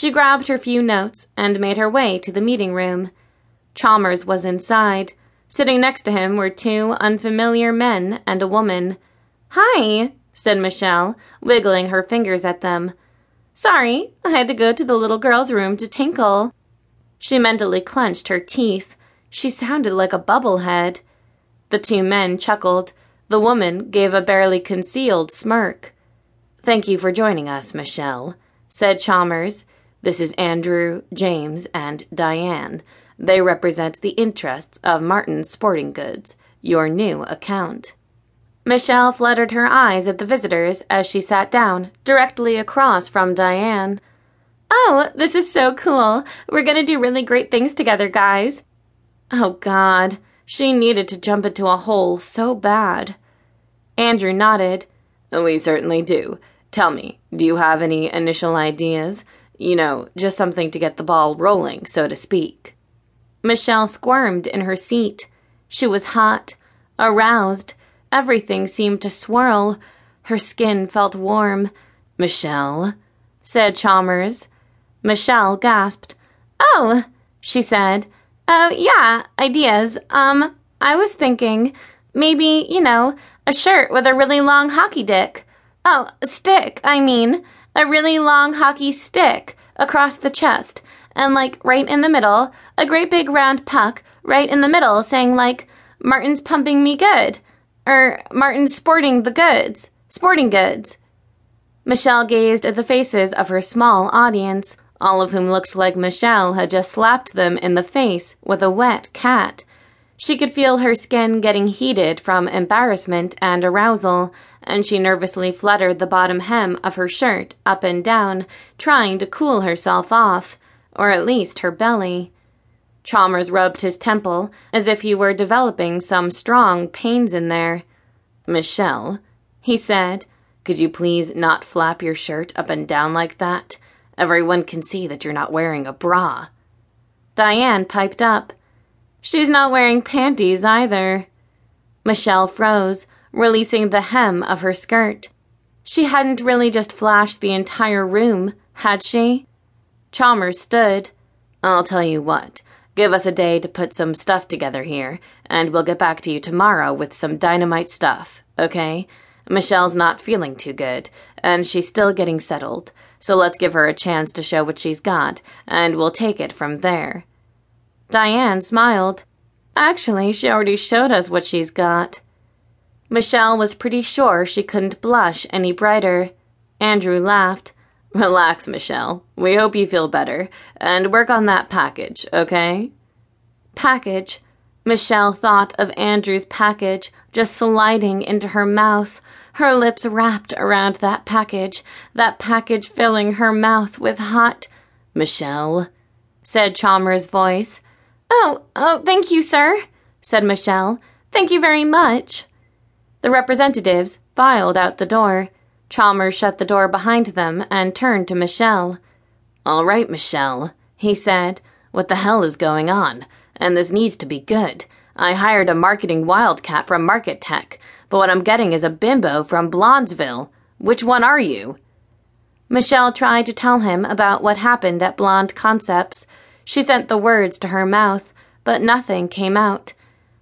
She grabbed her few notes and made her way to the meeting room. Chalmers was inside. Sitting next to him were two unfamiliar men and a woman. Hi, said Michelle, wiggling her fingers at them. Sorry, I had to go to the little girl's room to tinkle. She mentally clenched her teeth. She sounded like a bubblehead. The two men chuckled. The woman gave a barely concealed smirk. Thank you for joining us, Michelle, said Chalmers. This is Andrew, James, and Diane. They represent the interests of Martin's Sporting Goods, your new account. Michelle fluttered her eyes at the visitors as she sat down, directly across from Diane. Oh, this is so cool. We're gonna do really great things together, guys. Oh, God. She needed to jump into a hole so bad. Andrew nodded. We certainly do. Tell me, do you have any initial ideas? You know, just something to get the ball rolling, so to speak. Michelle squirmed in her seat. She was hot, aroused, Everything seemed to swirl. Her skin felt warm. Michelle, said Chalmers. Michelle gasped. Oh, she said. Oh, yeah, ideas. Um, I was thinking maybe, you know, a shirt with a really long hockey dick. Oh, stick, I mean. A really long hockey stick across the chest. And, like, right in the middle, a great big round puck right in the middle saying, like, Martin's pumping me good or Martin's sporting the goods. Sporting goods. Michelle gazed at the faces of her small audience, all of whom looked like Michelle had just slapped them in the face with a wet cat. She could feel her skin getting heated from embarrassment and arousal, and she nervously fluttered the bottom hem of her shirt up and down, trying to cool herself off, or at least her belly. Chalmers rubbed his temple as if he were developing some strong pains in there. Michelle, he said, could you please not flap your shirt up and down like that? Everyone can see that you're not wearing a bra. Diane piped up. She's not wearing panties either. Michelle froze, releasing the hem of her skirt. She hadn't really just flashed the entire room, had she? Chalmers stood. I'll tell you what. Give us a day to put some stuff together here, and we'll get back to you tomorrow with some dynamite stuff, okay? Michelle's not feeling too good, and she's still getting settled, so let's give her a chance to show what she's got, and we'll take it from there. Diane smiled. Actually, she already showed us what she's got. Michelle was pretty sure she couldn't blush any brighter. Andrew laughed. Relax, Michelle. We hope you feel better. And work on that package, okay? Package. Michelle thought of Andrew's package just sliding into her mouth, her lips wrapped around that package, that package filling her mouth with hot. Michelle, said Chalmers' voice. Oh, oh, thank you, sir, said Michelle. Thank you very much. The representatives filed out the door. Chalmers shut the door behind them and turned to Michelle. All right, Michelle, he said. What the hell is going on? And this needs to be good. I hired a marketing wildcat from Market Tech, but what I'm getting is a bimbo from Blondesville. Which one are you? Michelle tried to tell him about what happened at Blonde Concepts. She sent the words to her mouth, but nothing came out.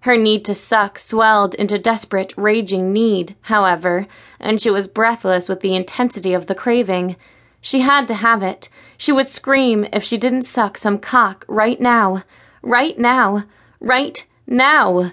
Her need to suck swelled into desperate, raging need, however, and she was breathless with the intensity of the craving. She had to have it. She would scream if she didn't suck some cock right now. Right now. Right now.